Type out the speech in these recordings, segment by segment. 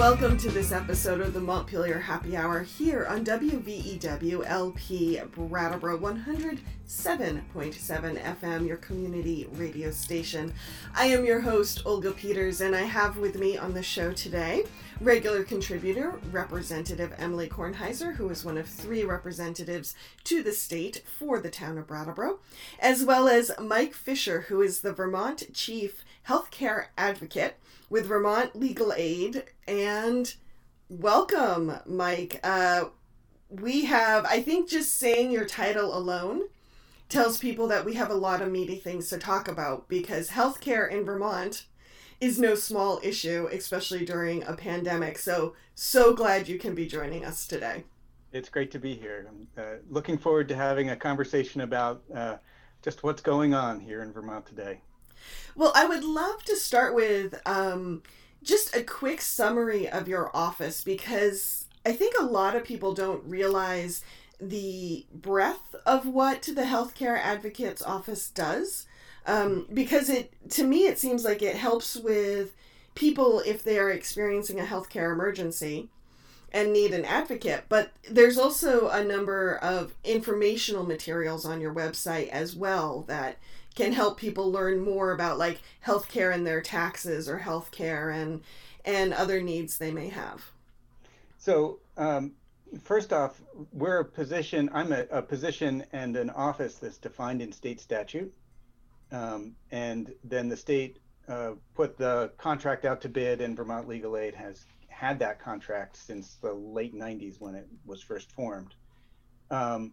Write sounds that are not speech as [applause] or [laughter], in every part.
Welcome to this episode of the Montpelier Happy Hour here on WVEW LP Brattleboro 107.7 FM, your community radio station. I am your host, Olga Peters, and I have with me on the show today regular contributor, Representative Emilie Kornheiser, who is one of three representatives to the state for the town of Brattleboro, as well as Mike Fisher, who is the Vermont Chief Healthcare Advocate with Vermont Legal Aid. And welcome, Mike. Uh, we have, I think, just saying your title alone tells people that we have a lot of meaty things to talk about because healthcare in Vermont is no small issue, especially during a pandemic. So, so glad you can be joining us today. It's great to be here. I'm uh, looking forward to having a conversation about uh, just what's going on here in Vermont today. Well, I would love to start with um, just a quick summary of your office because I think a lot of people don't realize the breadth of what the healthcare advocate's office does. Um, because it, to me, it seems like it helps with people if they are experiencing a healthcare emergency and need an advocate. But there's also a number of informational materials on your website as well that can help people learn more about like healthcare and their taxes or healthcare and and other needs they may have. So um, first off, we're a position. I'm a, a, position and an office that's defined in state statute, um, and then the state uh, put the contract out to bid, and Vermont Legal Aid has had that contract since the late 90s when it was first formed. Um,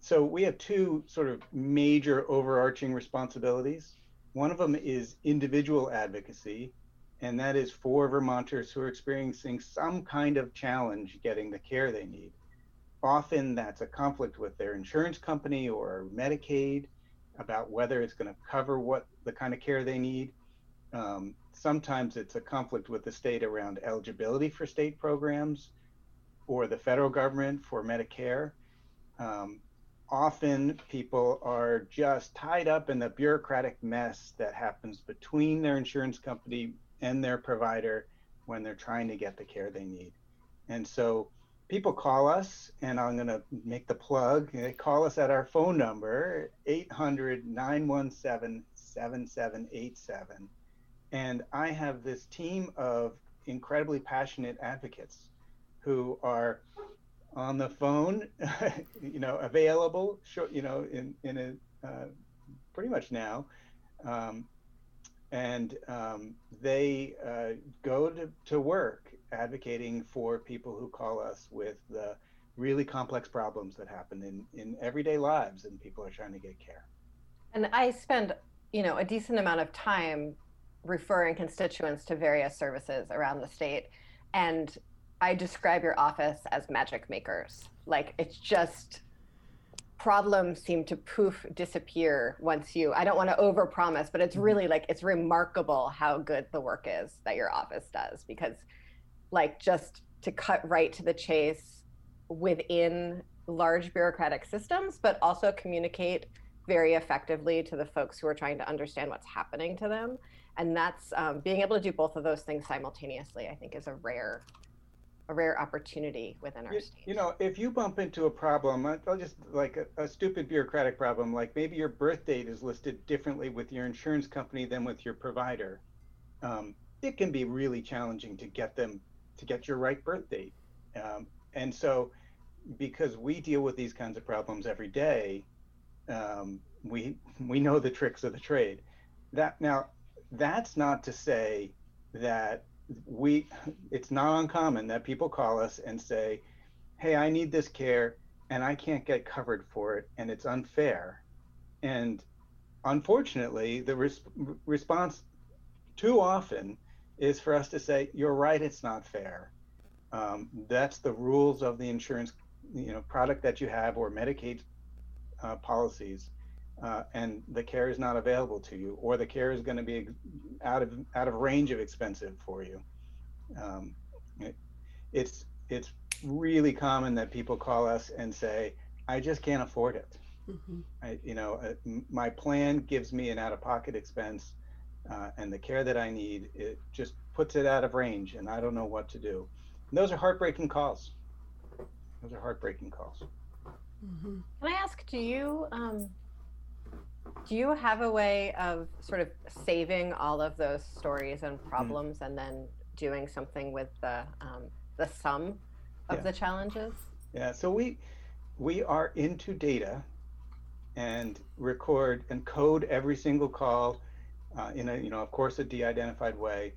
so we have two sort of major overarching responsibilities. One of them is individual advocacy, and that is for Vermonters who are experiencing some kind of challenge getting the care they need. Often that's a conflict with their insurance company or Medicaid about whether it's going to cover what the kind of care they need. Um, sometimes it's a conflict with the state around eligibility for state programs or the federal government for Medicare. Um, often people are just tied up in the bureaucratic mess that happens between their insurance company and their provider when they're trying to get the care they need. And so people call us, and I'm going to make the plug. They call us at our phone number, 800 917 7787. And I have this team of incredibly passionate advocates who are on the phone, [laughs] you know, available, you know, in in a uh, pretty much now, um, and um, they uh, go to, to work advocating for people who call us with the really complex problems that happen in in everyday lives, and people are trying to get care. And I spend, you know, a decent amount of time referring constituents to various services around the state, and I describe your office as magic makers. Like it's just problems seem to poof disappear once you I don't want to overpromise, but it's mm-hmm. really like it's remarkable how good the work is that your office does because like just to cut right to the chase within large bureaucratic systems, but also communicate very effectively to the folks who are trying to understand what's happening to them. And that's um, being able to do both of those things simultaneously, I think, is a rare a rare opportunity within our you, state. You know, if you bump into a problem, I'll just like a, a, stupid bureaucratic problem, like maybe your birth date is listed differently with your insurance company than with your provider. Um, it can be really challenging to get them to get your right birth date. Um, and so, because we deal with these kinds of problems every day, um, we we know the tricks of the trade. That now, that's not to say that we it's not uncommon that people call us and say hey i need this care and i can't get covered for it and it's unfair. And unfortunately the res- response too often is for us to say you're right it's not fair. Um, that's the rules of the insurance you know product that you have or medicaid uh, policies uh, and the care is not available to you, or the care is going to be out of out of range of expensive for you. Um, it, it's it's really common that people call us and say, "I just can't afford it." Mm-hmm. I, you know, uh, my plan gives me an out-of-pocket expense, uh, and the care that I need, it just puts it out of range, and I don't know what to do. And those are heartbreaking calls. Those are heartbreaking calls. Mm-hmm. Can I ask, do you um, do you have a way of sort of saving all of those stories and mm-hmm. problems mm-hmm. and then doing something with the um, the sum of yeah. the challenges? Yeah. So we we are into data and record and code every single call uh, in a you know of course a de-identified way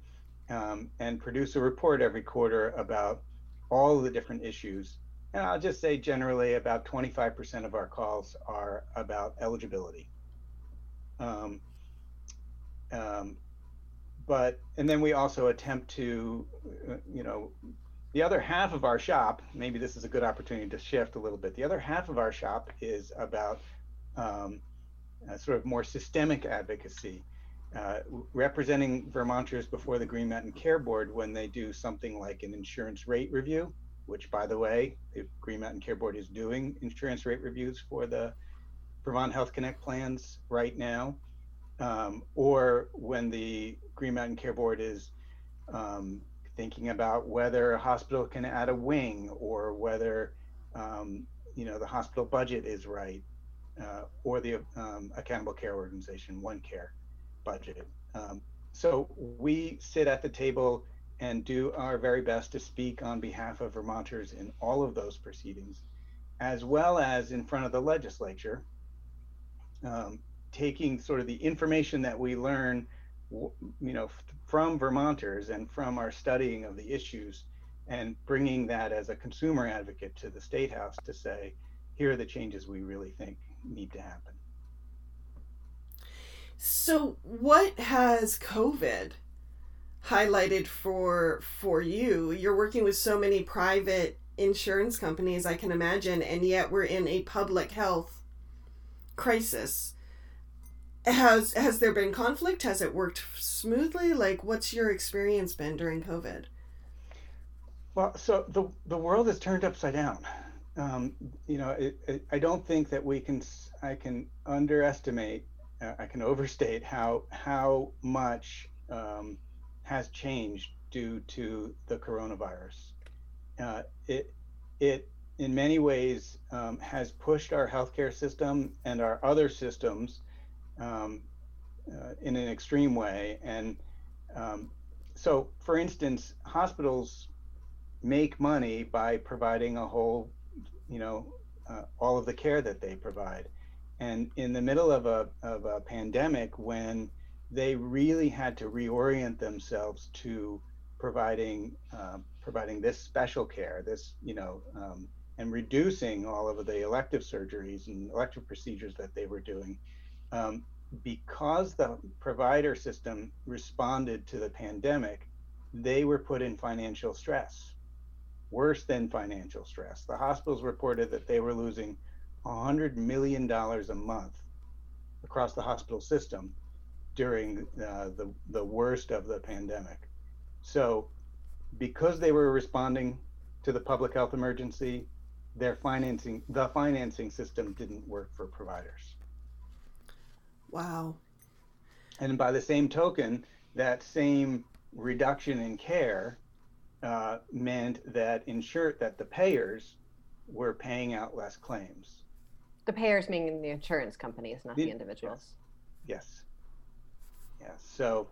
um, and produce a report every quarter about all the different issues and i'll just say generally about 25% of our calls are about eligibility um, um, but and then we also attempt to uh, you know the other half of our shop maybe this is a good opportunity to shift a little bit. The other half of our shop is about um, sort of more systemic advocacy uh, representing vermonters before the green mountain care board when they do something like an insurance rate review which by the way the green mountain care board is doing insurance rate reviews for the vermont health connect plans right now um, or when the Green Mountain Care Board is um, thinking about whether a hospital can add a wing or whether um, you know the hospital budget is right, uh, or the um, accountable care organization OneCare budget. Um, so we sit at the table and do our very best to speak on behalf of Vermonters in all of those proceedings, as well as in front of the legislature, um, taking sort of the information that we learn you know, from Vermonters and from our studying of the issues and bringing that as a consumer advocate to the State House to say, here are the changes we really think need to happen. So, what has COVID highlighted for for you? You're working with so many private insurance companies, I can imagine, and yet we're in a public health crisis. Has has there been conflict? Has it worked smoothly? Like what's your experience been during covid? Well so the the world is turned upside down. Um, you know it, it, i don't think that we can i can underestimate uh, i can overstate how how much um, has changed due to the coronavirus. Uh, it it in many ways um, has pushed our healthcare system and our other systems um, uh, in an extreme way. And um, so, for instance, hospitals make money by providing a whole, you know, uh, all of the care that they provide. And in the middle of a, of a pandemic, when they really had to reorient themselves to providing uh, providing this special care, this you know, um, and reducing all of the elective surgeries and elective procedures that they were doing, um, because the provider system responded to the pandemic, they were put in financial stress, worse than financial stress. The hospitals reported that they were losing $100 million a month across the hospital system during uh, the, the worst of the pandemic. So, because they were responding to the public health emergency, their financing, the financing system didn't work for providers. Wow. And by the same token, that same reduction in care uh, meant that insure that the payers were paying out less claims. The payers meaning the insurance companies, not the, the individuals. Yes. Yes. yes. So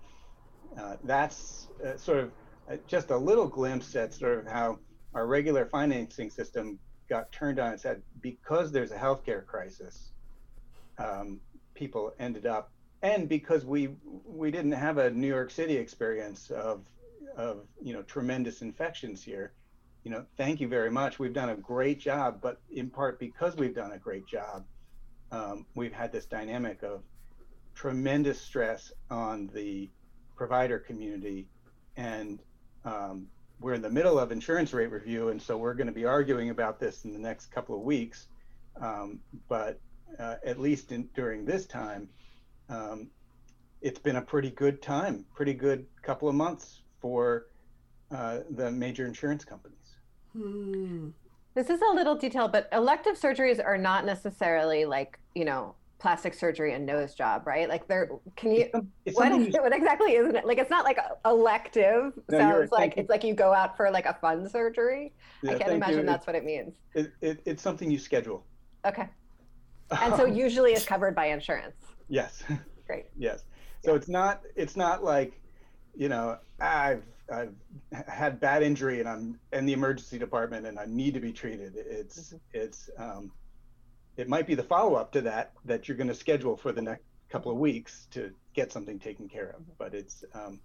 uh, that's uh, sort of uh, just a little glimpse at sort of how our regular financing system got turned on its head because there's a healthcare crisis. Um, people ended up and because we we didn't have a New York City experience of of you know tremendous infections here you know thank you very much we've done a great job but in part because we've done a great job um, we've had this dynamic of tremendous stress on the provider community and um, we're in the middle of insurance rate review and so we're going to be arguing about this in the next couple of weeks um, but uh, at least in, during this time, um, it's been a pretty good time, pretty good couple of months for uh, the major insurance companies. Hmm. This is a little detailed, but elective surgeries are not necessarily like, you know, plastic surgery and nose job, right? Like there, can you, It's what, [laughs] what exactly isn't it? Like, it's not like elective. No, Sounds like it's like you go out for like a fun surgery. yeah, I can't imagine you. that's what it means. It, it, it's something you schedule. Okay. [laughs] And so usually it's covered by insurance. yes. Great. [laughs] Yes. So it's not it's not like, you know, I've I've had bad injury and I'm in the emergency department and I need to be treated. It's it's um, it might be the follow up to that that you're going to schedule for the next couple of weeks to get something taken care of. But it's um,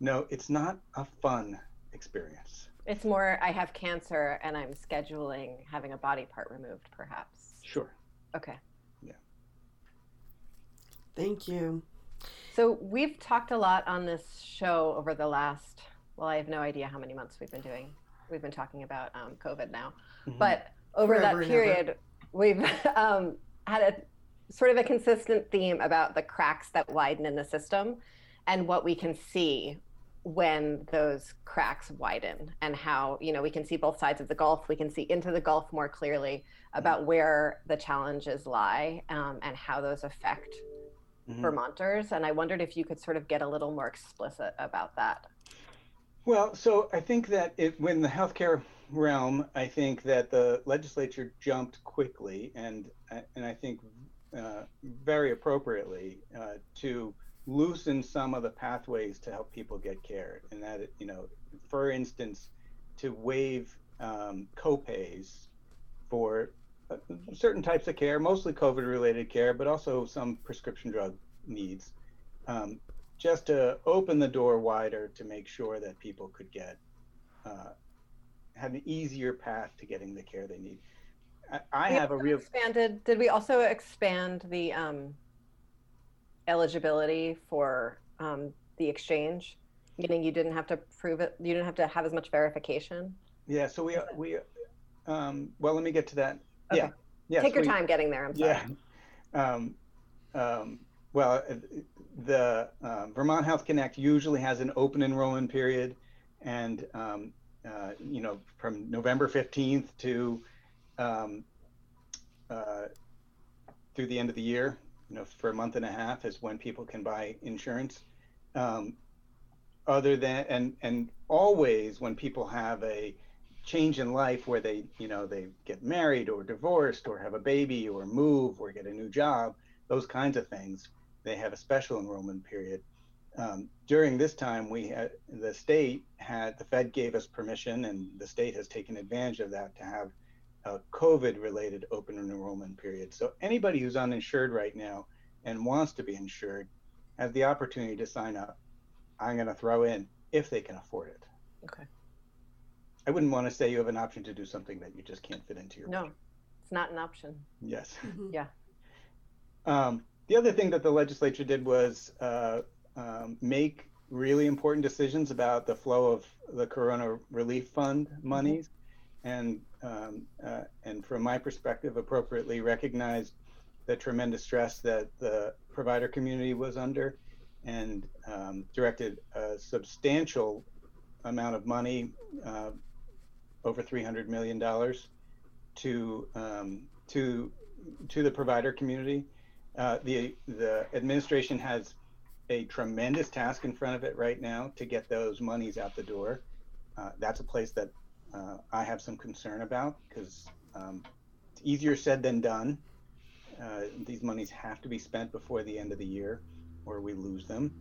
no, it's not a fun experience. It's more, I have cancer and I'm scheduling having a body part removed, perhaps. Sure. Okay. Yeah. Thank you. So we've talked a lot on this show over the last, well, I have no idea how many months we've been doing. We've been talking about um, COVID now. Mhm. But over Forever that period, we've [laughs] um, had a sort of a consistent theme about the cracks that widen in the system and what we can see when those cracks widen and how you know we can see both sides of the gulf. We can see into the gulf more clearly about where the challenges lie um, and how those affect Mhm. vermonters. And i wondered if you could sort of get a little more explicit about that. Well, so I think that it, when the healthcare realm, I think that the legislature jumped quickly and and I think uh, very appropriately uh, to loosen some of the pathways to help people get care, and that you know, for instance, to waive um, copays for uh, certain types of care, mostly COVID-related care, but also some prescription drug needs. Um, just to open the door wider to make sure that people could get uh, have an easier path to getting the care they need. I, have a real expanded did we also expand the um, eligibility for um, the exchange meaning you didn't have to prove it you didn't have to have as much verification yeah. So we we um, well, let me get to that. Okay. Yeah. Yes, take your we- time getting there i'm sorry Yeah. Um, um, well, uh, the uh, Vermont Health Connect usually has an open enrollment period, and um, uh, you know from November fifteenth to um, uh, through the end of the year, you know, for a month and a half is when people can buy insurance. Um, other than and and always when people have a change in life where they you know they get married or divorced or have a baby or move or get a new job those kinds of things they have a special enrollment period um, during this time we had the state had the fed gave us permission and the state has taken advantage of that to have a covid related open enrollment period so anybody who's uninsured right now and wants to be insured has the opportunity to sign up i'm going to throw in if they can afford it okay I wouldn't want to say you have an option to do something that you just can't fit into your no budget. it's not an option Yes. Mhm. Um, the other thing that the legislature did was uh, um, make really important decisions about the flow of the Corona Relief Fund monies, and um, uh, and from my perspective, appropriately recognized the tremendous stress that the provider community was under, and um, directed a substantial amount of money, uh, over three hundred million dollars, to um, to to the provider community. Uh, the the administration has a tremendous task in front of it right now to get those monies out the door. Uh, that's a place that uh, I have some concern about because um, it's easier said than done. Uh, these monies have to be spent before the end of the year, or we lose them.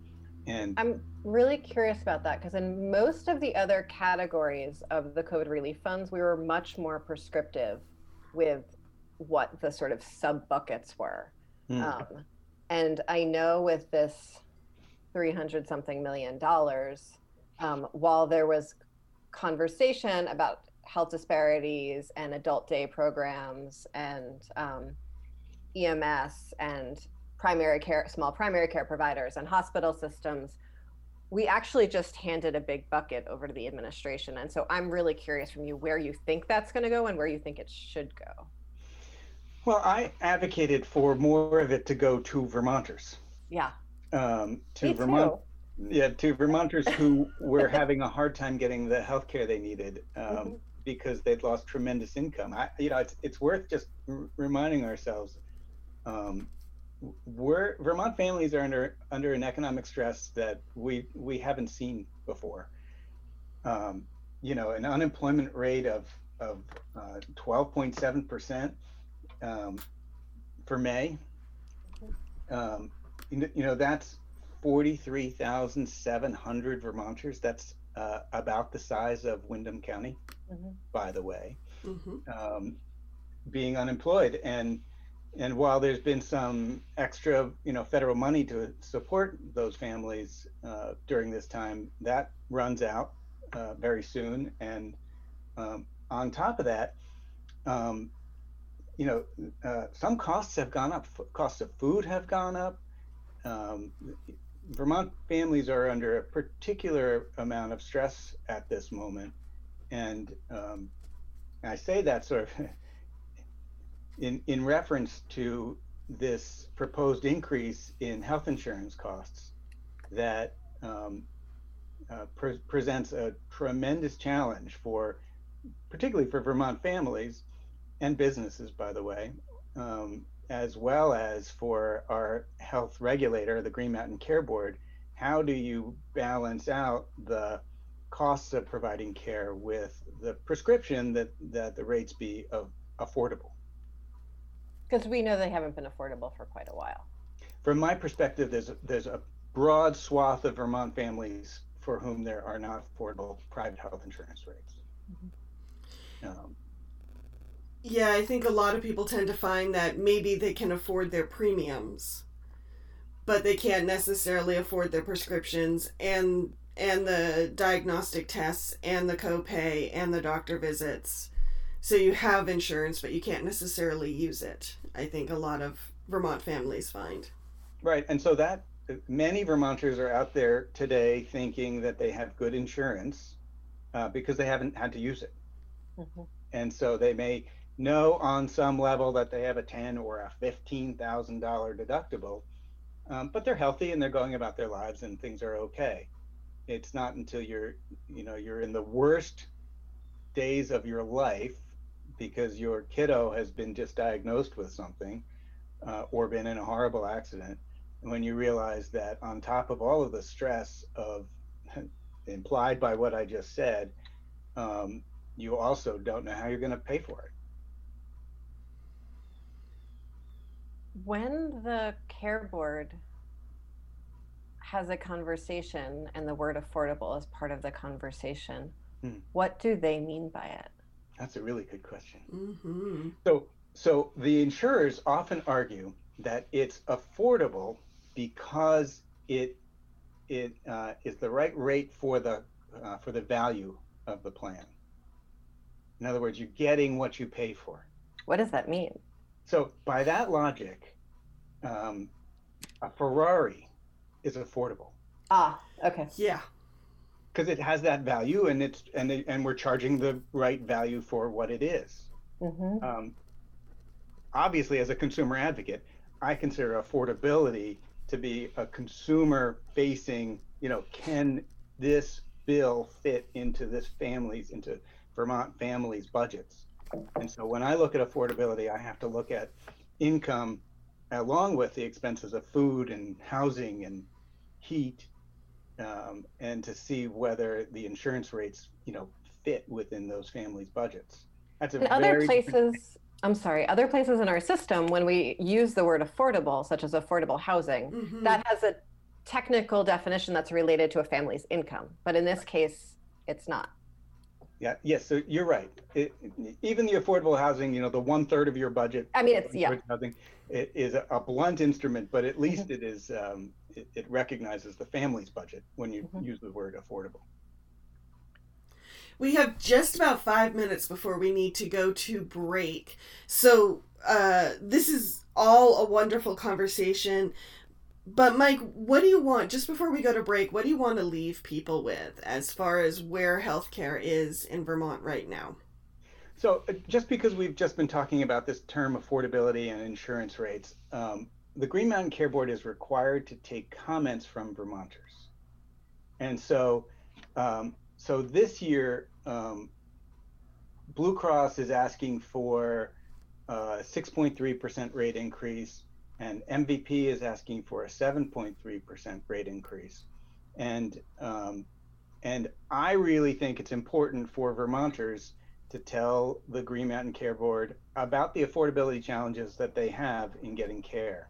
And i'm really curious about that because in most of the other categories of the covid relief funds we were much more prescriptive with what the sort of sub buckets were Hmm. Um, and I know with this 300 something million dollars, um, while there was conversation about health disparities and adult day programs and um, EMS and primary care, small primary care providers and hospital systems, we actually just handed a big bucket over to the administration. And so I'm really curious from you where you think that's going to go and where you think it should go. well, I advocated for more of it to go to Vermonters, Yeah. Um, to Me Vermont. too. Yeah, to Vermonters who were having a hard time getting the health care they needed um, Mhm. because they'd lost tremendous income. I, you know, it's, it's worth just r- reminding ourselves um, we're Vermont families are under under an economic stress that we we haven't seen before. Um, you know, an unemployment rate of of uh, 12.7 percent um, for May. Um, you know, that's 43,700 Vermonters. That's uh, about the size of Windham County, mm-hmm. by the way, mm-hmm. um, being unemployed. And and while there's been some extra, you know, federal money to support those families uh, during this time, that runs out uh, very soon. And um, on top of that, um, you know, uh, some costs have gone up. Costs of food have gone up. Um, Vermont families are under a particular amount of stress at this moment, and um, I say that sort of [laughs] in in reference to this proposed increase in health insurance costs that um, uh, pre- presents a tremendous challenge for, particularly for Vermont families and businesses, by the way, um, as well as for our health regulator, the Green Mountain Care Board. How do you balance out the costs of providing care with the prescription that, that the rates be of, affordable? Because we know they haven't been affordable for quite a while. From my perspective, there's a, there's a broad swath of Vermont families for whom there are not affordable private health insurance rates. Mm-hmm. Um, yeah, I think a lot of people tend to find that maybe they can afford their premiums, but they can't necessarily afford their prescriptions and and the diagnostic tests and the copay and the doctor visits. So you have insurance, but you can't necessarily use it. I think a lot of Vermont families find. Right, and so that many Vermonters are out there today thinking that they have good insurance uh, because they haven't had to use it, mm-hmm. and so they may know on some level that they have a ten or a fifteen thousand dollar deductible, um, but they're healthy and they're going about their lives and things are okay. It's not until you're, you know, you're in the worst days of your life because your kiddo has been just diagnosed with something uh, or been in a horrible accident. When you realize that on top of all of the stress of [laughs] implied by what I just said, um, you also don't know how you're going to pay for it. When the care board has a conversation and the word affordable is part of the conversation, hmm. what do they mean by it? That's a really good question. Mm-hmm. So, so the insurers often argue that it's affordable because it it uh, is the right rate for the uh, for the value of the plan. In other words, you're getting what you pay for. What does that mean? So by that logic, um, a Ferrari is affordable. Ah, okay. Yeah. Because it has that value, and it's and it, and we're charging the right value for what it is. Mm-hmm. Um, obviously, as a consumer advocate, I consider affordability to be a consumer-facing. You know, can this bill fit into this family's into Vermont families' budgets? And so when I look at affordability, I have to look at income along with the expenses of food and housing and heat, um, and to see whether the insurance rates, you know, fit within those families' budgets. That's a in other places. I'm sorry, other places in our system, when we use the word affordable, such as affordable housing, mm-hmm. that has a technical definition that's related to a family's income. But in this case, it's not. Yeah, yes, so you're right. It, even the affordable housing, you know, the one third of your budget. I mean, it's yeah. Housing, it is a, a blunt instrument, but at least mm-hmm. it is um, it, it, recognizes the family's budget when you mm-hmm. use the word affordable. We have just about five minutes before we need to go to break. So uh, this is all a wonderful conversation. But Mike, what do you want just before we go to break? What do you want to leave people with as far as where healthcare is in Vermont right now? So, uh, just because we've just been talking about this term affordability and insurance rates, um, the Green Mountain Care Board is required to take comments from Vermonters, and so, um, so this year, um, Blue Cross is asking for a 6.3% rate increase and MVP is asking for a 7.3% rate increase. And um, and I really think it's important for Vermonters to tell the Green Mountain Care Board about the affordability challenges that they have in getting care.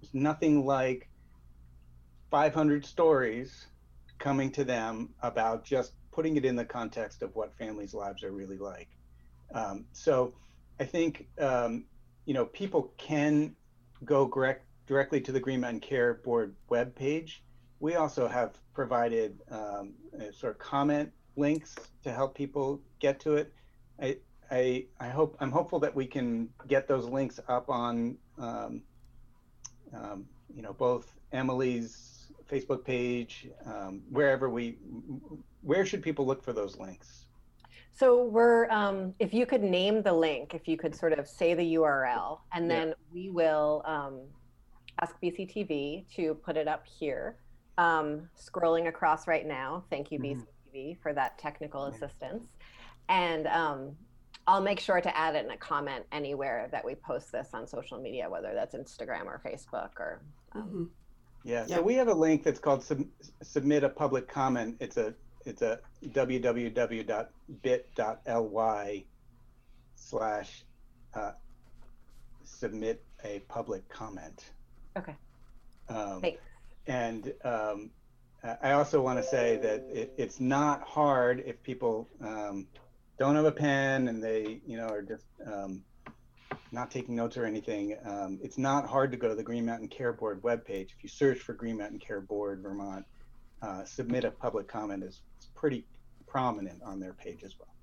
There's nothing like 500 stories coming to them about just putting it in the context of what families' lives are really like. Um, so I think um, you know people can go direct, directly to the Green Mountain Care Board webpage. We also have provided um, sort of comment links to help people get to it. I, I, I hope I'm hopeful that we can get those links up on um, um, you know both Emilie's Facebook page, um, wherever we where should people look for those links? So we're, um, if you could name the link, if you could sort of say the URL, and then yeah. we will um, ask BCTV to put it up here. Um, scrolling across right now. Thank you, mm-hmm. BCTV, for that technical assistance. And um, I'll make sure to add it in a comment anywhere that we post this on social media, whether that's Instagram or Facebook or. Um, mm-hmm. Yeah, so we have a link that's called sub- submit a public comment. It's a it's a www.bit.ly slash uh, submit a public comment. Okay. Um, Thanks. And um, I also want to say that it, it's not hard if people um, don't have a pen and they, you know, are just um, not taking notes or anything. Um, it's not hard to go to the Green Mountain Care Board webpage. If you search for Green Mountain Care Board Vermont, uh, submit a public comment is, is pretty prominent on their page as well.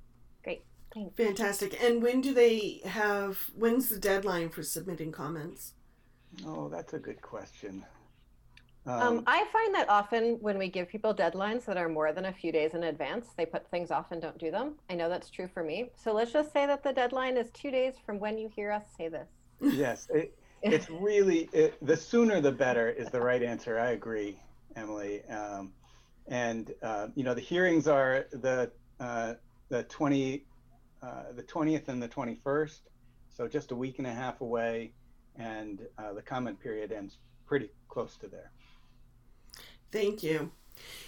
Great. Thanks. Fantastic. And when do they have, when's the deadline for submitting comments? Oh, that's a good question. Um, um, I find that often when we give people deadlines that are more than a few days in advance, they put things off and don't do them. I know that's true for me. So let's just say that the deadline is two days from when you hear us say this. Yes, it, [laughs] it's really it, the sooner the better is the right answer. I agree. Emilie. Um, and uh, you know the hearings are the uh, the 20 uh, the 20th and the 21st, so just a week and a half away, and uh, the comment period ends pretty close to there. Thank you.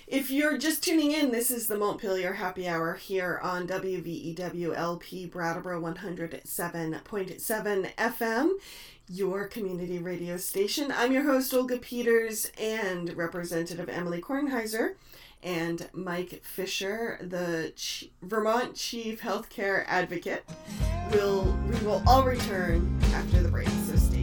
If you're just tuning in, this is the Montpelier Happy Hour here on WVEWLP Brattleboro 107.7 FM your community radio station. I'm your host, Olga Peters, and Representative Emilie Kornheiser and Mike Fisher, the Ch- Vermont Chief Healthcare Advocate. Will we will all return after the break, so stay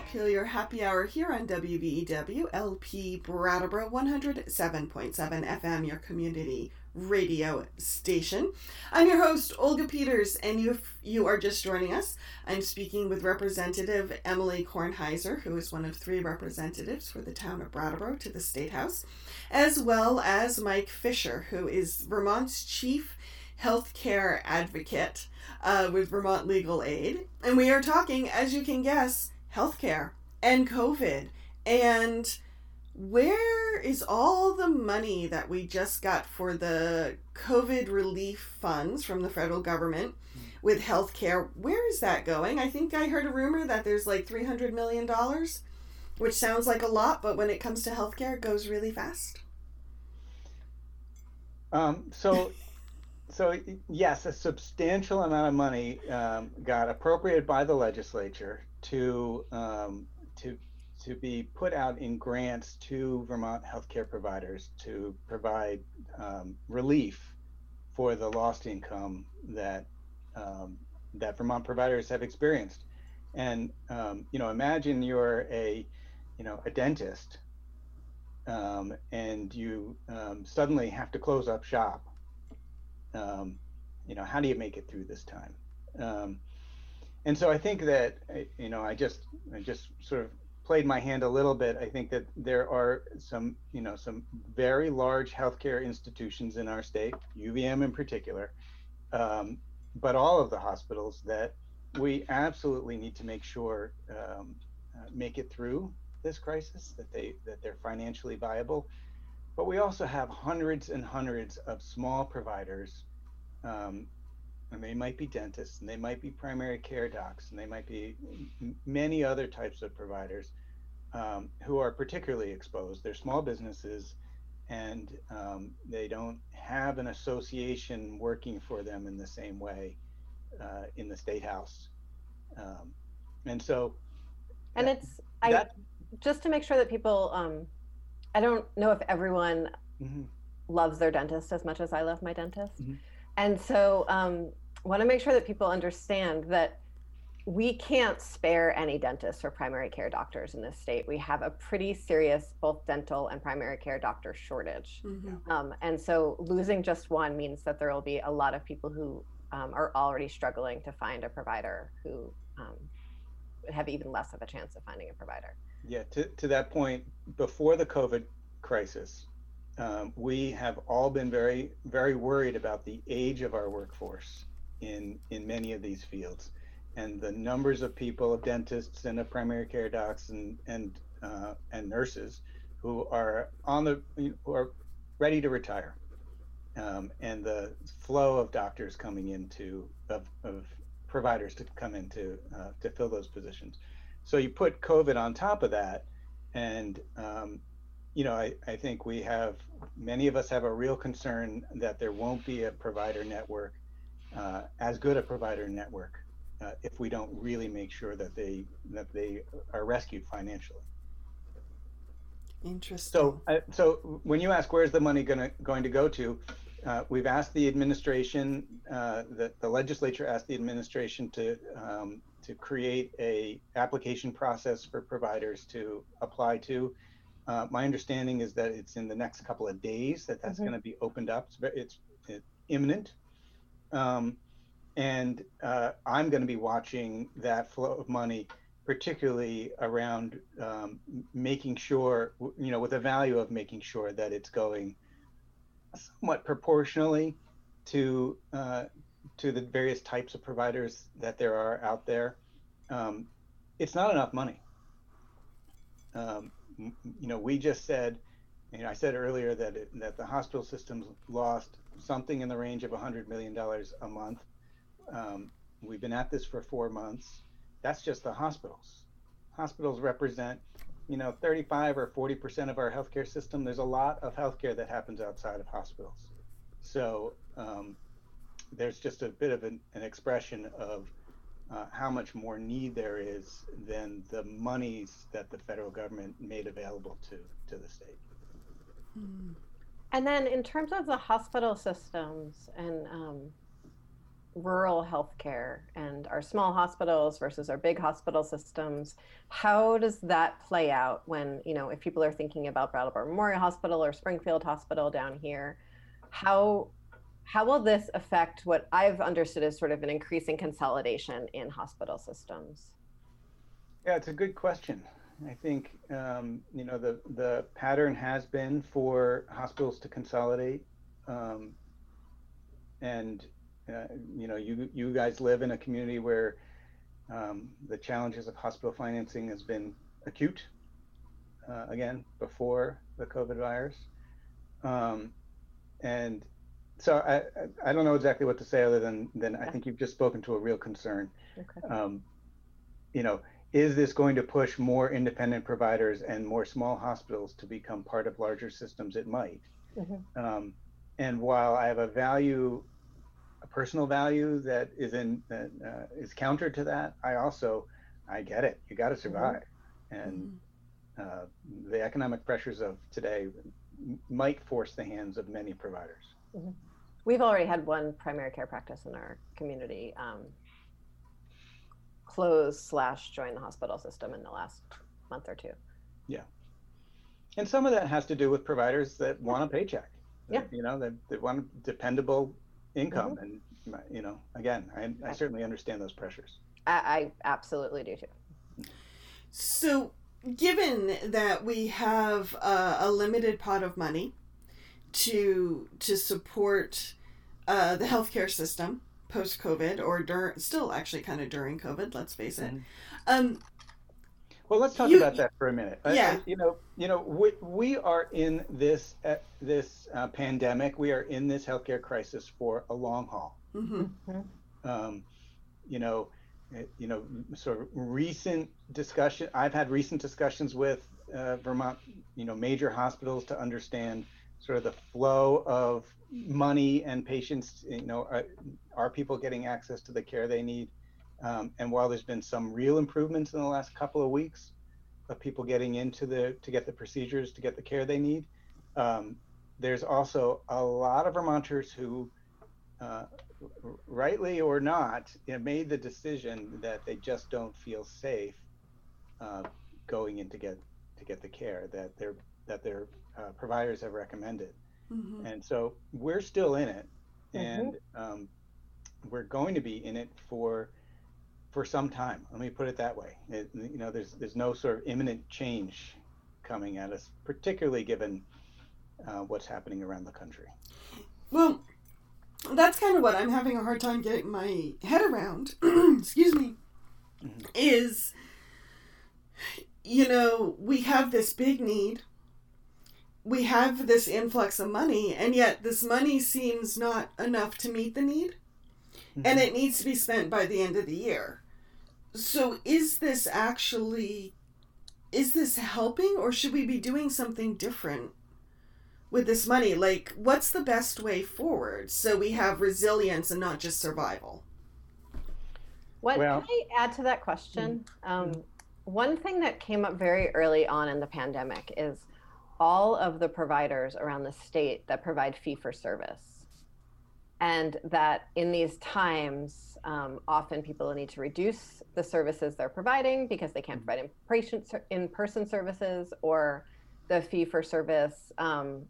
Montpelier Happy Hour here on WVEW LP Brattleboro 107.7 FM, your community radio station. I'm your host, Olga Peters, and you, you are just joining us. I'm speaking with Representative Emilie Kornheiser, who is one of three representatives for the town of Brattleboro to the State House, as well as Mike Fisher, who is Vermont's chief healthcare advocate uh, with Vermont Legal Aid. And we are talking, as you can guess, healthcare and COVID. And where is all the money that we just got for the COVID relief funds from the federal government with healthcare? Where is that going? I think I heard a rumor that there's like $300 million, which sounds like a lot, but when it comes to healthcare, it goes really fast. Um, so, [laughs] so yes, a substantial amount of money um, got appropriated by the legislature to um, to to be put out in grants to Vermont healthcare providers to provide um, relief for the lost income that um, that Vermont providers have experienced. And um, you know, imagine you're a you know a dentist, um, and you um, suddenly have to close up shop. you know, how do you make it through this time? And so I think that you know I just I just sort of played my hand a little bit. I think that there are some you know some very large healthcare institutions in our state, UVM in particular, um, but all of the hospitals that we absolutely need to make sure um, uh, make it through this crisis that they that they're financially viable. but we also have hundreds and hundreds of small providers um, and they might be dentists and they might be primary care docs and they might be many other types of providers um, who are particularly exposed they're small businesses and um, they don't have an association working for them in the same way uh, in the state house um, and so and that- it's i that- just to make sure that people um i don't know if everyone Mhm. loves their dentist as much as I love my dentist. Mhm. And so um, want to make sure that people understand that we can't spare any dentists or primary care doctors in this state. We have a pretty serious both dental and primary care doctor shortage. Mhm. Um, and so losing just one means that there will be a lot of people who um, are already struggling to find a provider who um, have even less of a chance of finding a provider. Yeah, to, to that point, before the COVID crisis, um, we have all been very, very worried about the age of our workforce in, in many of these fields. And the numbers of people, of dentists and of primary care docs and, and, uh, and nurses who are on the, who are ready to retire. Um, and the flow of doctors coming into, of, of providers to come into, uh, to fill those positions. So you put COVID on top of that, and um, you know, I, I think we have many of us have a real concern that there won't be a provider network, uh, as good a provider network, uh, if we don't really make sure that they that they are rescued financially. Interesting. So, uh, so when you ask where's the money gonna going to go to, uh, we've asked the administration, uh, the the legislature asked the administration to um, to create a application process for providers to apply to. Uh, my understanding is that it's in the next couple of days that that's Mhm. going to be opened up. It's, it's, it's imminent. Um, and uh, I'm going to be watching that flow of money, particularly around um, making sure, you know, with the value of making sure that it's going somewhat proportionally to uh, to the various types of providers that there are out there. Um, it's not enough money. Um, you know, we just said, you know, I said earlier that it, that the hospital systems lost something in the range of $100 million a month. Um, we've been at this for four months. That's just the hospitals. Hospitals represent, you know, 35 or 40 percent of our healthcare system. There's a lot of healthcare that happens outside of hospitals. So um, there's just a bit of an, an expression of uh, how much more need there is than the monies that the federal government made available to to the state. Hmm. And then in terms of the hospital systems and um, rural healthcare and our small hospitals versus our big hospital systems, how does that play out when, you know, if people are thinking about Brattleboro Memorial Hospital or Springfield Hospital down here, how how will this affect what I've understood as sort of an increasing consolidation in hospital systems? Yeah, it's a good question. I think um, you know the the pattern has been for hospitals to consolidate, um, and uh, you know you you guys live in a community where um, the challenges of hospital financing has been acute. Uh, again, before the COVID virus, um, and so I, I don't know exactly what to say other than than I think you've just spoken to a real concern. Okay. Um, you know, is this going to push more independent providers and more small hospitals to become part of larger systems? It might. Mhm. Um, and while I have a value, a personal value that is in that uh, is counter to that, I also I get it. You got to survive, and uh, the economic pressures of today m- might force the hands of many providers. We've already had one primary care practice in our community um, close slash join the hospital system in the last month or two. Yeah. And some of that has to do with providers that want a paycheck. Yeah. You know, they, that want a dependable income. And, you know, again, I, I certainly understand those pressures. I, I absolutely do too. So, given that we have a, a limited pot of money to to support uh, the healthcare system post COVID or during, still actually kind of during COVID, let's face it. Mhm. Um, Well, let's talk You- about that for a minute. I- Yeah. you know, you know, we, we are in this uh, this uh, pandemic. We are in this healthcare crisis for a long haul. hmm Um, you know, eh, you know, sort of recent discussion. I've had recent discussions with uh, Vermont, you know, major hospitals to understand sort of the flow of money and patients. You know, are, are people getting access to the care they need? Um, and while there's been some real improvements in the last couple of weeks of people getting into the to get the procedures to get the care they need, um, there's also a lot of Vermonters who, uh, rightly or not, you know, made the decision that they just don't feel safe uh, going in to get to get the care that they're that their uh, providers have recommended. hmm And so we're still in it, Mhm. and um, we're going to be in it for for some time. Let me put it that way. It, you know, there's there's no sort of imminent change coming at us, particularly given uh, what's happening around the country. Well, that's kind of what I'm having a hard time getting my head around. [clears throat] Excuse me. Mhm. Is, you know, we have this big need. We have this influx of money, and yet this money seems not enough to meet the need, and it needs to be spent by the end of the year. So, is this actually, is this helping, or should we be doing something different with this money? Like, what's the best way forward so we have resilience and not just survival? What Well- can I add to that question? Um, one thing that came up very early on in the pandemic is all of the providers around the state that provide fee for service. And that in these times, um, often people need to reduce the services they're providing because they can't provide in-patient ser- in-person services, or the fee for service um,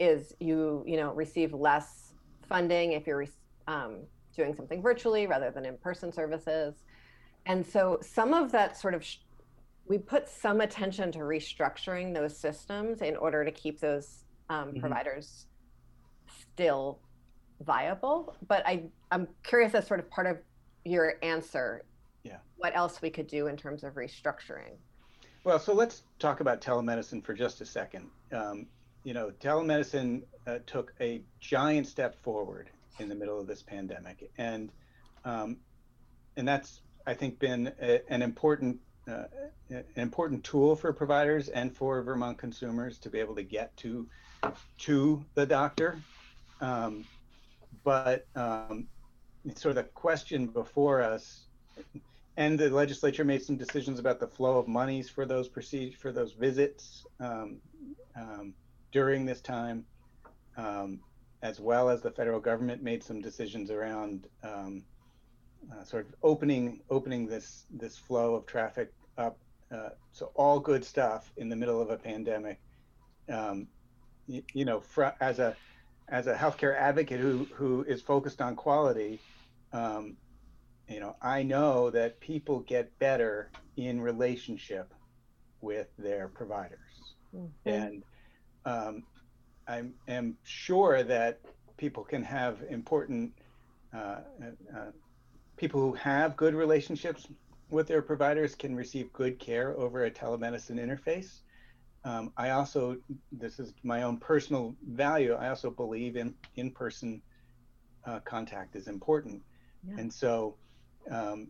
is you you know receive less funding if you're re- um, doing something virtually rather than in-person services and so some of that sort of sh- we put some attention to restructuring those systems in order to keep those um, Mhm. providers still viable but i i'm curious as sort of part of your answer Yeah. what else we could do in terms of restructuring Well, so let's talk about telemedicine for just a second. Um, you know, telemedicine uh, took a giant step forward in the middle of this pandemic, and um, and that's I think been a, an important uh, an important tool for providers and for Vermont consumers to be able to get to to the doctor. Um, but um, sort of the question before us and the legislature made some decisions about the flow of monies for those procedure for those visits um, um, during this time, um, as well as the federal government made some decisions around um, uh, sort of opening opening this this flow of traffic up. Uh, so all good stuff in the middle of a pandemic. Um, you, you know, fr- as a as a healthcare advocate who who is focused on quality. Um, you know, I know that people get better in relationship with their providers. And um, I am sure that people can have important, uh, uh, people who have good relationships with their providers can receive good care over a telemedicine interface. Um, I also, this is my own personal value, I also believe in in person uh, contact is important. Yeah. And so, um,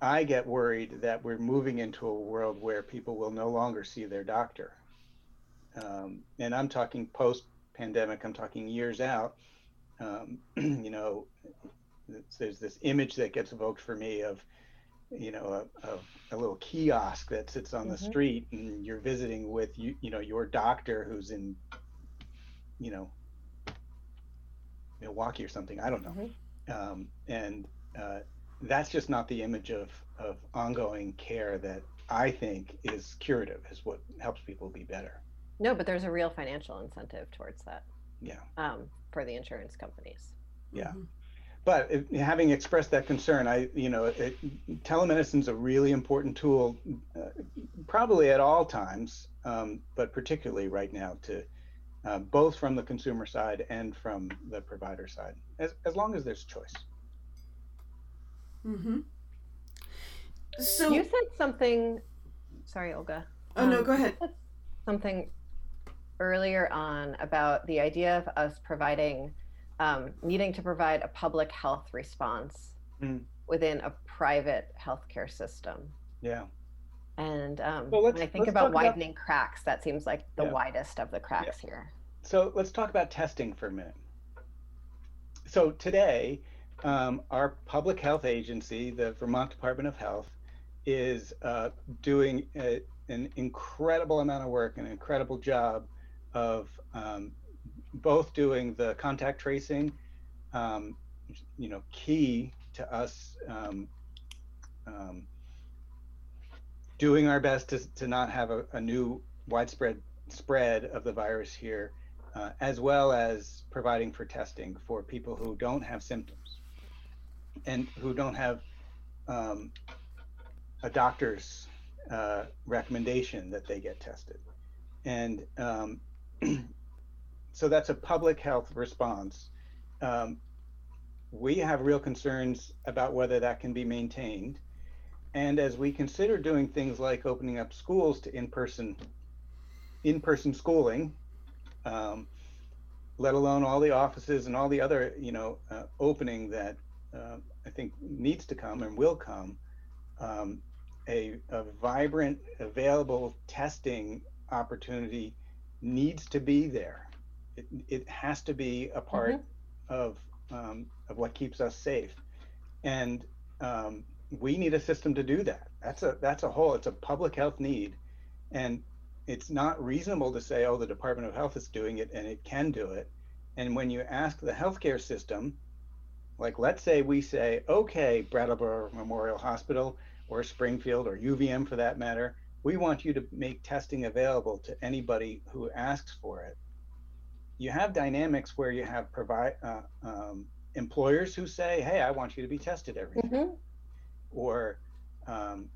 I get worried that we're moving into a world where people will no longer see their doctor. Um, and I'm talking post pandemic, I'm talking years out. Um, [clears throat] you know, there's this image that gets evoked for me of, you know, a, a, a little kiosk that sits on the Mhm. street and you're visiting with, you, you know, your doctor who's in, you know, Milwaukee or something. I don't know Mhm. um, and uh, that's just not the image of, of ongoing care that I think is curative, is what helps people be better. no but there's a real financial incentive towards that Yeah. um, for the insurance companies Yeah. Mhm. But if, having expressed that concern, I, you know, it, telemedicine is a really important tool, uh, probably at all times, um, but particularly right now to uh, both from the consumer side and from the provider side, as, as long as there's choice. Mm-hmm. So you said something sorry, Olga. Oh no, Um, go ahead. Something earlier on about the idea of us providing, um, needing to provide a public health response Mm. within a private healthcare system. Yeah. And um, Well, when I think about talk about- widening cracks, that seems like the Yeah. widest of the cracks here. So let's talk about testing for a minute. So today, um, our public health agency, the Vermont Department of Health, is uh, doing a, an incredible amount of work, an incredible job of um, both doing the contact tracing, um, you know, key to us um, um, doing our best to, to not have a, a new widespread spread of the virus here, uh, as well as providing for testing for people who don't have symptoms and who don't have um, a doctor's uh, recommendation that they get tested. And um, [clears throat] so that's a public health response. Um, we have real concerns about whether that can be maintained. And as we consider doing things like opening up schools to in-person in-person schooling, um, let alone all the offices and all the other, you know, uh, opening that uh, I think needs to come and will come, um, a, a vibrant, available testing opportunity needs to be there. It, it has to be a part of um, of what keeps us safe, and um, we need a system to do that. That's a that's a whole. It's a public health need, and it's not reasonable to say, oh, the Department of Health is doing it and it can do it. And when you ask the healthcare system, like let's say we say, okay, Brattleboro Memorial Hospital or Springfield or UVM for that matter, we want you to make testing available to anybody who asks for it. You have dynamics where you have provide uh, um, employers who say, hey, I want you to be tested every day Mhm. or um,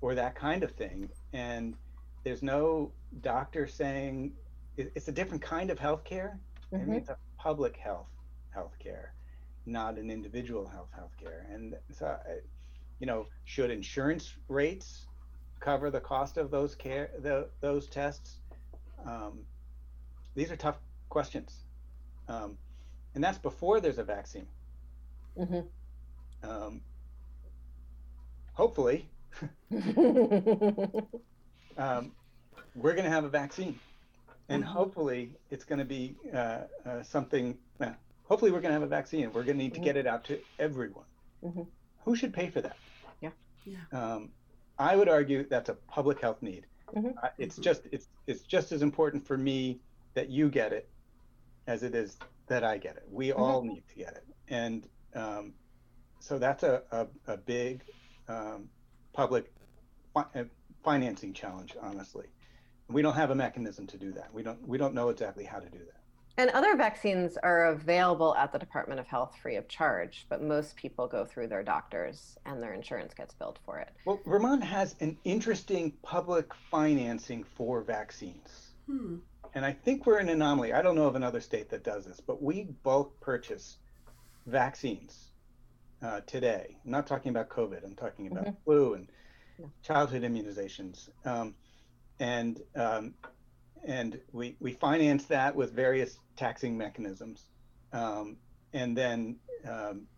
or that kind of thing. And there's no doctor saying it, it's a different kind of healthcare. I mean, Mhm. it's a public health healthcare, not an individual health healthcare. And so, uh, you know, should insurance rates cover the cost of those care the, those tests? Um, these are tough questions, um, and that's before there's a vaccine. Mhm. Um, hopefully, [laughs] um, we're going to have a vaccine, and Mhm. hopefully it's going to be uh, uh, something. Uh, hopefully, we're going to have a vaccine. We're going to need to Mhm. get it out to everyone. Mhm. Who should pay for that? Yeah. Yeah. Um, I would argue that's a public health need. Mhm. Uh, it's Mhm. just it's it's just as important for me that you get it as it is that I get it. We all need to get it, and um, so that's a a, a big um, public fi- uh, financing challenge. Honestly, we don't have a mechanism to do that. We don't we don't know exactly how to do that. And other vaccines are available at the Department of Health free of charge, but most people go through their doctors and their insurance gets billed for it. Well, Vermont has an interesting public financing for vaccines. Hmm. And I think we're an anomaly. I don't know of another state that does this, but we bulk purchase vaccines uh, today. I'm not talking about COVID. I'm talking about Mhm. flu and Yeah. childhood immunizations, um, and um, and we we finance that with various taxing mechanisms, um, and then um,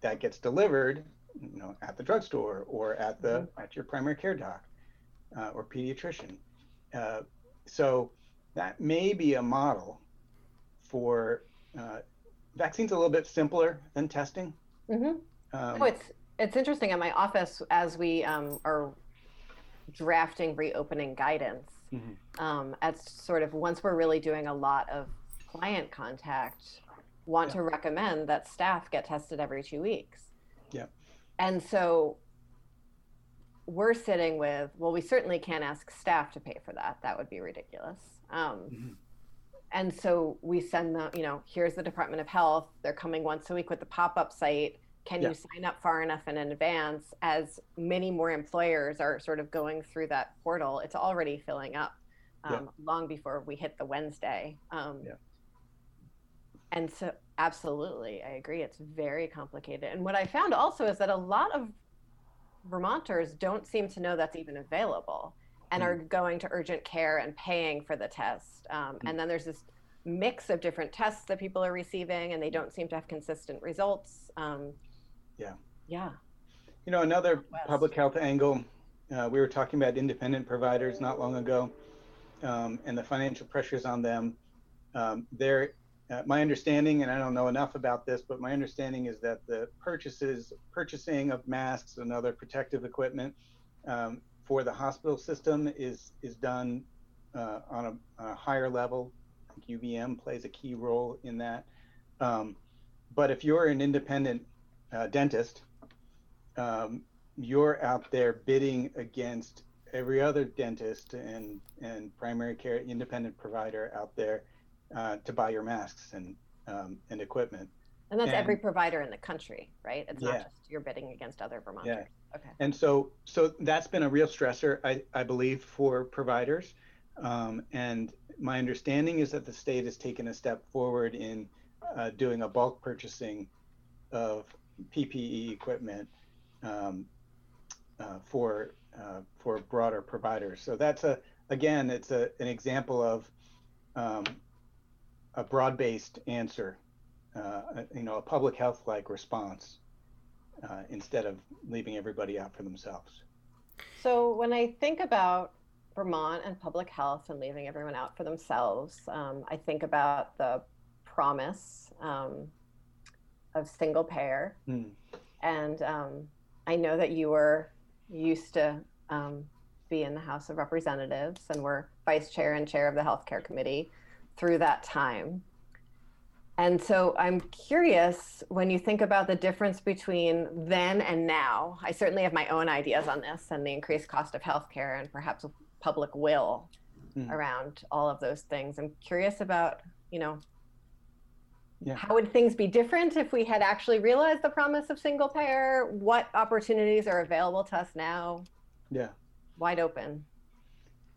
that gets delivered, you know, at the drugstore or at the at your primary care doc uh, or pediatrician. Uh, so that may be a model for uh, vaccines a little bit simpler than testing. Mm-hmm. Um, oh, it's it's interesting. In my office, as we um, are drafting reopening guidance, Mhm. um, as sort of once we're really doing a lot of client contact, want Yeah. to recommend that staff get tested every two weeks. Yeah. And so we're sitting with, well, we certainly can't ask staff to pay for that. That would be ridiculous. Um, Mhm. and so we send them, you know, here's the Department of Health. They're coming once a week with the pop up site. Can Yeah. you sign up far enough in advance? As many more employers are sort of going through that portal, it's already filling up Yeah. um, long before we hit the Wednesday. Um, Yeah. And so, absolutely, I agree. It's very complicated. And what I found also is that a lot of Vermonters don't seem to know that's even available and are going to urgent care and paying for the test. Um, Mm. And then there's this mix of different tests that people are receiving, and they don't seem to have consistent results. Um, Yeah. Yeah. You know, another Northwest. public health angle, uh, we were talking about independent providers not long ago um, and the financial pressures on them. Um, there, uh, my understanding, and I don't know enough about this, but my understanding is that the purchases, purchasing of masks and other protective equipment um, for the hospital system is is done uh, on, a, on a higher level. I think UVM plays a key role in that. Um, but if you're an independent uh, dentist, um, you're out there bidding against every other dentist and and primary care independent provider out there uh, to buy your masks and um, and equipment. And that's every provider in the country, right? It's not just you're bidding against other Vermonters. Okay. And so so that's been a real stressor, I, I believe, for providers. Um, and my understanding is that the state has taken a step forward in uh, doing a bulk purchasing of PPE equipment um, uh, for uh, for broader providers. So that's a again, it's a an example of um, a broad-based answer, uh, you know, a public health-like response uh, instead of leaving everybody out for themselves. So when I think about Vermont and public health and leaving everyone out for themselves, um, I think about the promise um, of single payer. Hmm. And um, I know that you were used to um, be in the House of Representatives and were vice chair and chair of the healthcare committee through that time. And so I'm curious when you think about the difference between then and now. I certainly have my own ideas on this and the increased cost of healthcare and perhaps public will Hmm. around all of those things. I'm curious about, you know, Yeah. how would things be different if we had actually realized the promise of single payer? What opportunities are available to us now? Yeah. Wide open.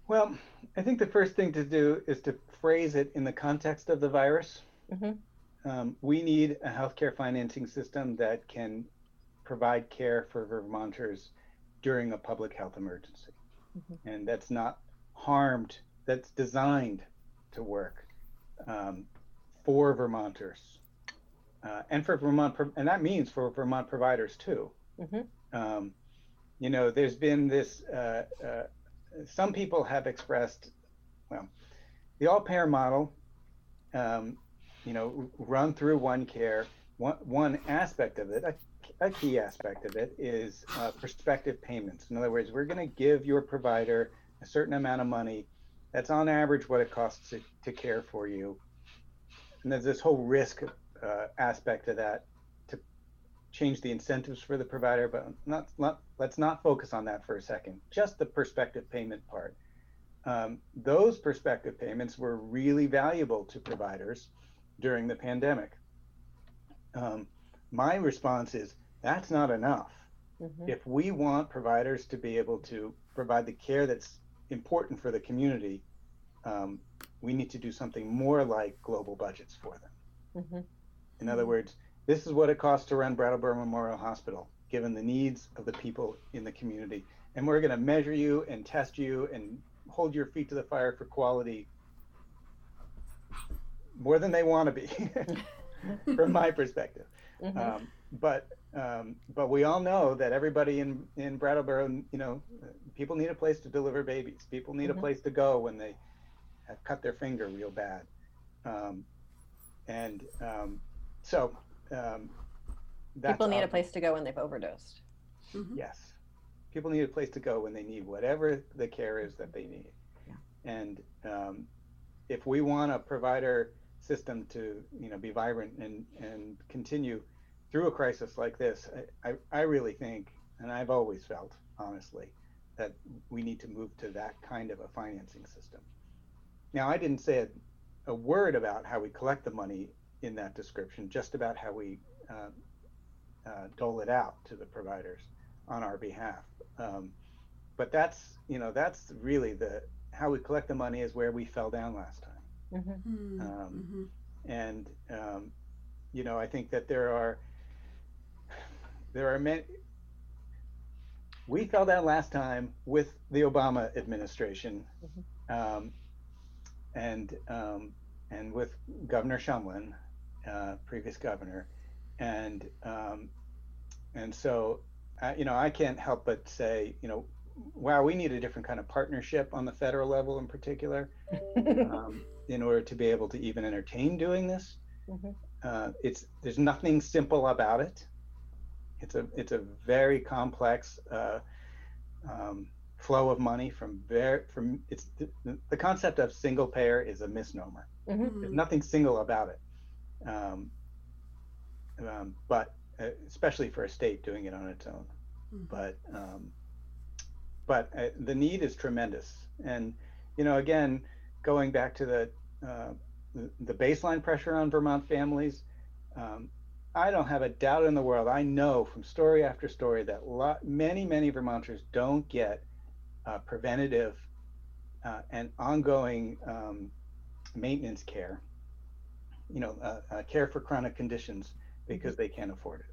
Well, I think the first thing to do is to phrase it in the context of the virus. Mhm. Um, we need a healthcare financing system that can provide care for Vermonters during a public health emergency. Mhm. And that's not harmed, that's designed to work um, for Vermonters. Uh, and for Vermont, and that means for Vermont providers too. Mhm. Um, you know, there's been this, uh, uh, some people have expressed, well, the all payer model, um, you know, run through OneCare. One, one aspect of it, a, a key aspect of it, is uh, prospective payments. In other words, we're going to give your provider a certain amount of money. That's on average what it costs to, to care for you. And there's this whole risk uh, aspect of that to change the incentives for the provider, but not, not let's not focus on that for a second. Just the prospective payment part. Um, those prospective payments were really valuable to providers during the pandemic. Um, my response is that's not enough. Mhm. If we want providers to be able to provide the care that's important for the community, um, we need to do something more like global budgets for them. Mhm. In other words, this is what it costs to run Brattleboro Memorial Hospital, given the needs of the people in the community. And we're going to measure you and test you and hold your feet to the fire for quality more than they want to be, [laughs] from my perspective. Mhm. Um, but um, but we all know that everybody in in Brattleboro, you know, people need a place to deliver babies. People need Mhm. a place to go when they have cut their finger real bad. Um, and um, so um, that's People need a place to go when they've overdosed. Mhm. Yes, people need a place to go when they need whatever the care is that they need. Yeah. And um, if we want a provider system to, you know, be vibrant and and continue through a crisis like this, I, I, I really think, and I've always felt, honestly, that we need to move to that kind of a financing system. Now, I didn't say a, a word about how we collect the money in that description, just about how we uh, uh, dole it out to the providers on our behalf. Um, but that's, you know, that's really the how we collect the money is where we fell down last time. Mhm. Mhm. Um, Mhm. And um, you know, I think that there are there are many we fell down last time with the Obama administration, um, and um, and with Governor Shumlin, uh, previous governor, and um, and so uh, you know I can't help but say you know wow we need a different kind of partnership on the federal level in particular [laughs] um, in order to be able to even entertain doing this. Mhm. Uh, it's there's nothing simple about it. It's a it's a very complex uh, um, flow of money from very from it's the, the concept of single payer is a misnomer. Mhm. There's nothing single about it. Um, um, but uh, especially for a state doing it on its own. Mhm. But um, but uh, the need is tremendous, and you know, again, going back to the uh, the, the baseline pressure on Vermont families. Um, I don't have a doubt in the world. I know from story after story that lot, many, many Vermonters don't get uh, preventative uh, and ongoing um, maintenance care, you know, uh, uh, care for chronic conditions because they can't afford it.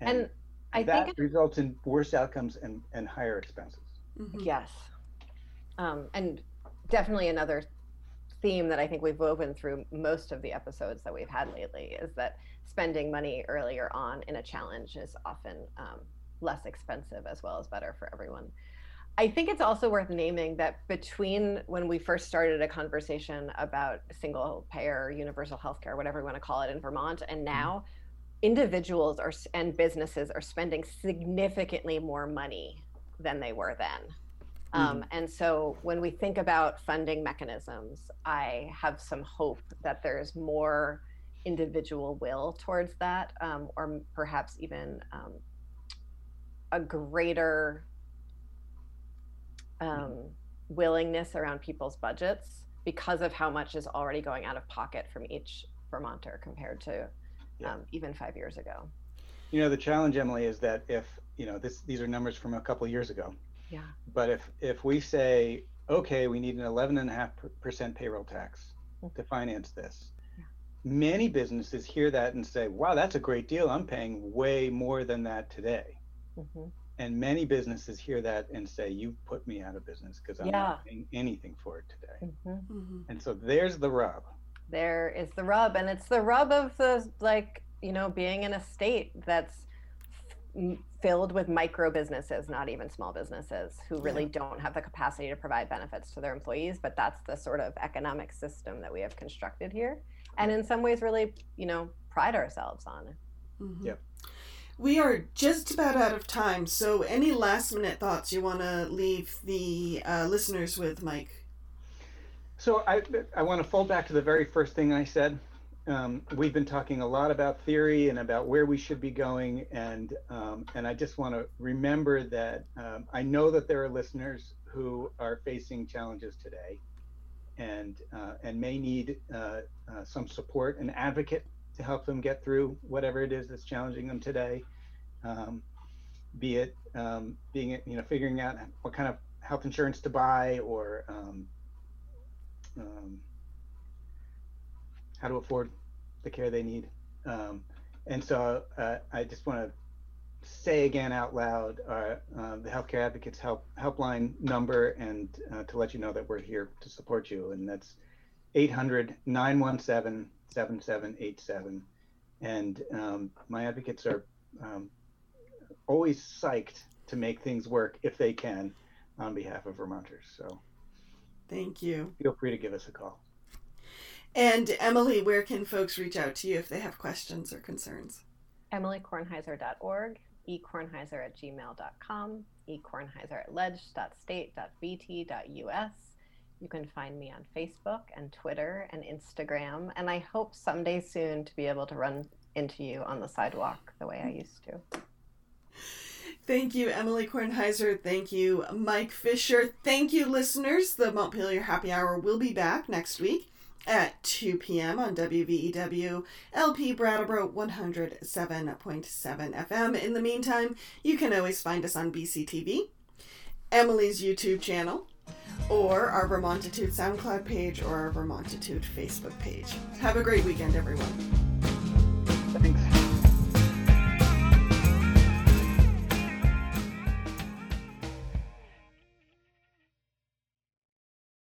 And I that think results in worse outcomes and, and higher expenses. Mhm. Yes. Um, and definitely another theme that I think we've woven through most of the episodes that we've had lately is that spending money earlier on in a challenge is often um, less expensive as well as better for everyone. I think it's also worth naming that between when we first started a conversation about single payer universal healthcare, whatever we want to call it in Vermont, and now individuals are and businesses are spending significantly more money than they were then. Um, and so when we think about funding mechanisms, I have some hope that there's more individual will towards that, um, or perhaps even um, a greater um, willingness around people's budgets because of how much is already going out of pocket from each Vermonter compared to Yeah. um, even five years ago. You know, the challenge, Emilie, is that if, you know, this, these are numbers from a couple years ago. Yeah. But if, if we say, okay, we need an eleven and a half percent payroll tax to finance this. Yeah. Many businesses hear that and say, wow, that's a great deal. I'm paying way more than that today. Mhm. And many businesses hear that and say, you put me out of business because I'm not paying anything for it today. Mhm. Mhm. And so there's the rub. there is the rub and it's the rub of the like you know being in a state that's f- filled with micro businesses not even small businesses who really don't have the capacity to provide benefits to their employees but that's the sort of economic system that we have constructed here and in some ways really you know pride ourselves on Mhm. Yep. We are just about out of time, so any last minute thoughts you want to leave the uh, listeners with, Mike? So I, I want to fold back to the very first thing I said. Um, we've been talking a lot about theory and about where we should be going, and um, and I just want to remember that um, I know that there are listeners who are facing challenges today, and uh, and may need uh, uh, some support, an advocate to help them get through whatever it is that's challenging them today. Um, be it um, being you know figuring out what kind of health insurance to buy or um, how to afford the care they need. Um, and so uh, I just want to say again out loud uh, uh, the Healthcare Advocates Help Helpline number and uh, to let you know that we're here to support you. And that's 800 917 7787. And um, my advocates are um, always psyched to make things work if they can on behalf of Vermonters. So Thank you. feel free to give us a call. And Emilie, where can folks reach out to you if they have questions or concerns? emiliekornheiser.org ekornheiser at gmail.com ekornheiser at ledge.state.vt.us you can find me on facebook and twitter and instagram and i hope someday soon to be able to run into you on the sidewalk the way i used to Thank you, Emilie Kornheiser. Thank you, Mike Fisher. Thank you, listeners. The Montpelier Happy Hour will be back next week at 2 p.m. on WVEW LP Brattleboro 107.7 FM. In the meantime, you can always find us on BCTV, Emilie's YouTube channel, or our Vermontitude SoundCloud page or our Vermontitude Facebook page. Have a great weekend, everyone.